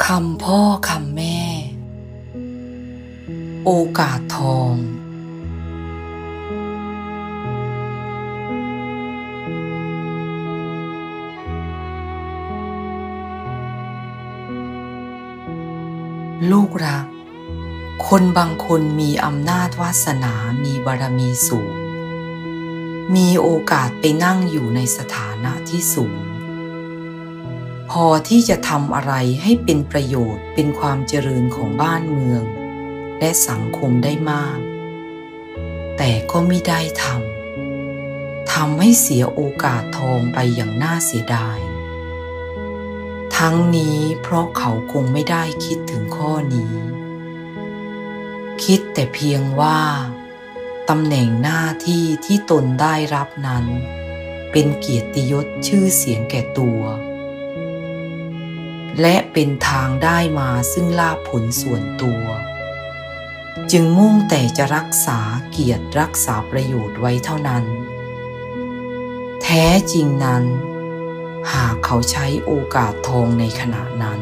คำพ่อคำแม่ โอกาสทอง ลูกรัก คนบางคนมีอำนาจวาสนามีบารมีสูง มีโอกาสไปนั่งอยู่ในสถานะที่สูง พอที่จะทำอะไรให้เป็นประโยชน์เป็นความเจริญของบ้านเมือง และสังคมได้มาก แต่ก็ไม่ได้ทำทำให้เสียโอกาสทองไปอย่างน่าเสียดาย ทั้งนี้เพราะเขาคงไม่ได้คิดถึงข้อนี้ คิดแต่เพียงว่าตำแหน่งหน้าที่ที่ตนได้รับนั้น เป็นเกียรติยศชื่อเสียงแก่ตัว และเป็นทางได้มาซึ่งลาภผลส่วนตัว จึงมุ่งแต่จะรักษาเกียรติรักษาประโยชน์ไว้เท่านั้น แท้จริงนั้น หากเขาใช้โอกาสทองในขณะนั้น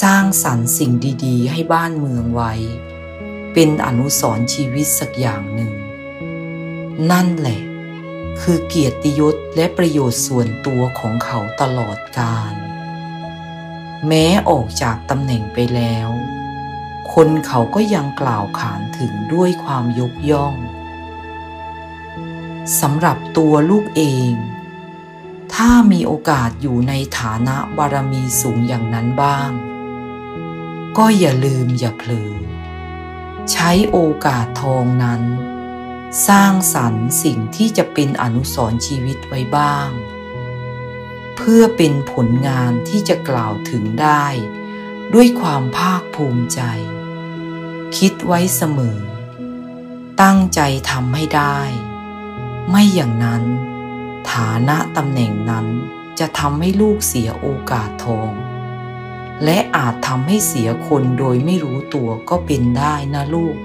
สร้างสรรค์สิ่งดีๆ ให้บ้านเมืองไว้ เป็นอนุสรชีวิตสักอย่างหนึ่ง นั่นแหละ คือเกียรติยศและประโยชน์ส่วนตัวของเขาตลอดกาล แม้ออกจากตำแหน่งไปแล้ว คนเขาก็ยังกล่าวขานถึงด้วยความยกย่องสำหรับตัวลูกเอง ถ้ามีโอกาสอยู่ในฐานะบารมีสูงอย่างนั้นบ้าง ก็อย่าลืมอย่าเผลอ ใช้โอกาสทองนั้น สร้างสรรค์สิ่งที่จะเป็นอนุสรณ์ชีวิตไว้บ้าง เพื่อเป็นผลงานที่จะกล่าวถึงได้ ด้วยความภาคภูมิใจ คิดไว้เสมอ ตั้งใจทำให้ได้ ไม่อย่างนั้น ฐานะตำแหน่งนั้นจะทำให้ลูกเสียโอกาสทอง และอาจทำให้เสียคนโดยไม่รู้ตัวก็เป็นได้นะลูก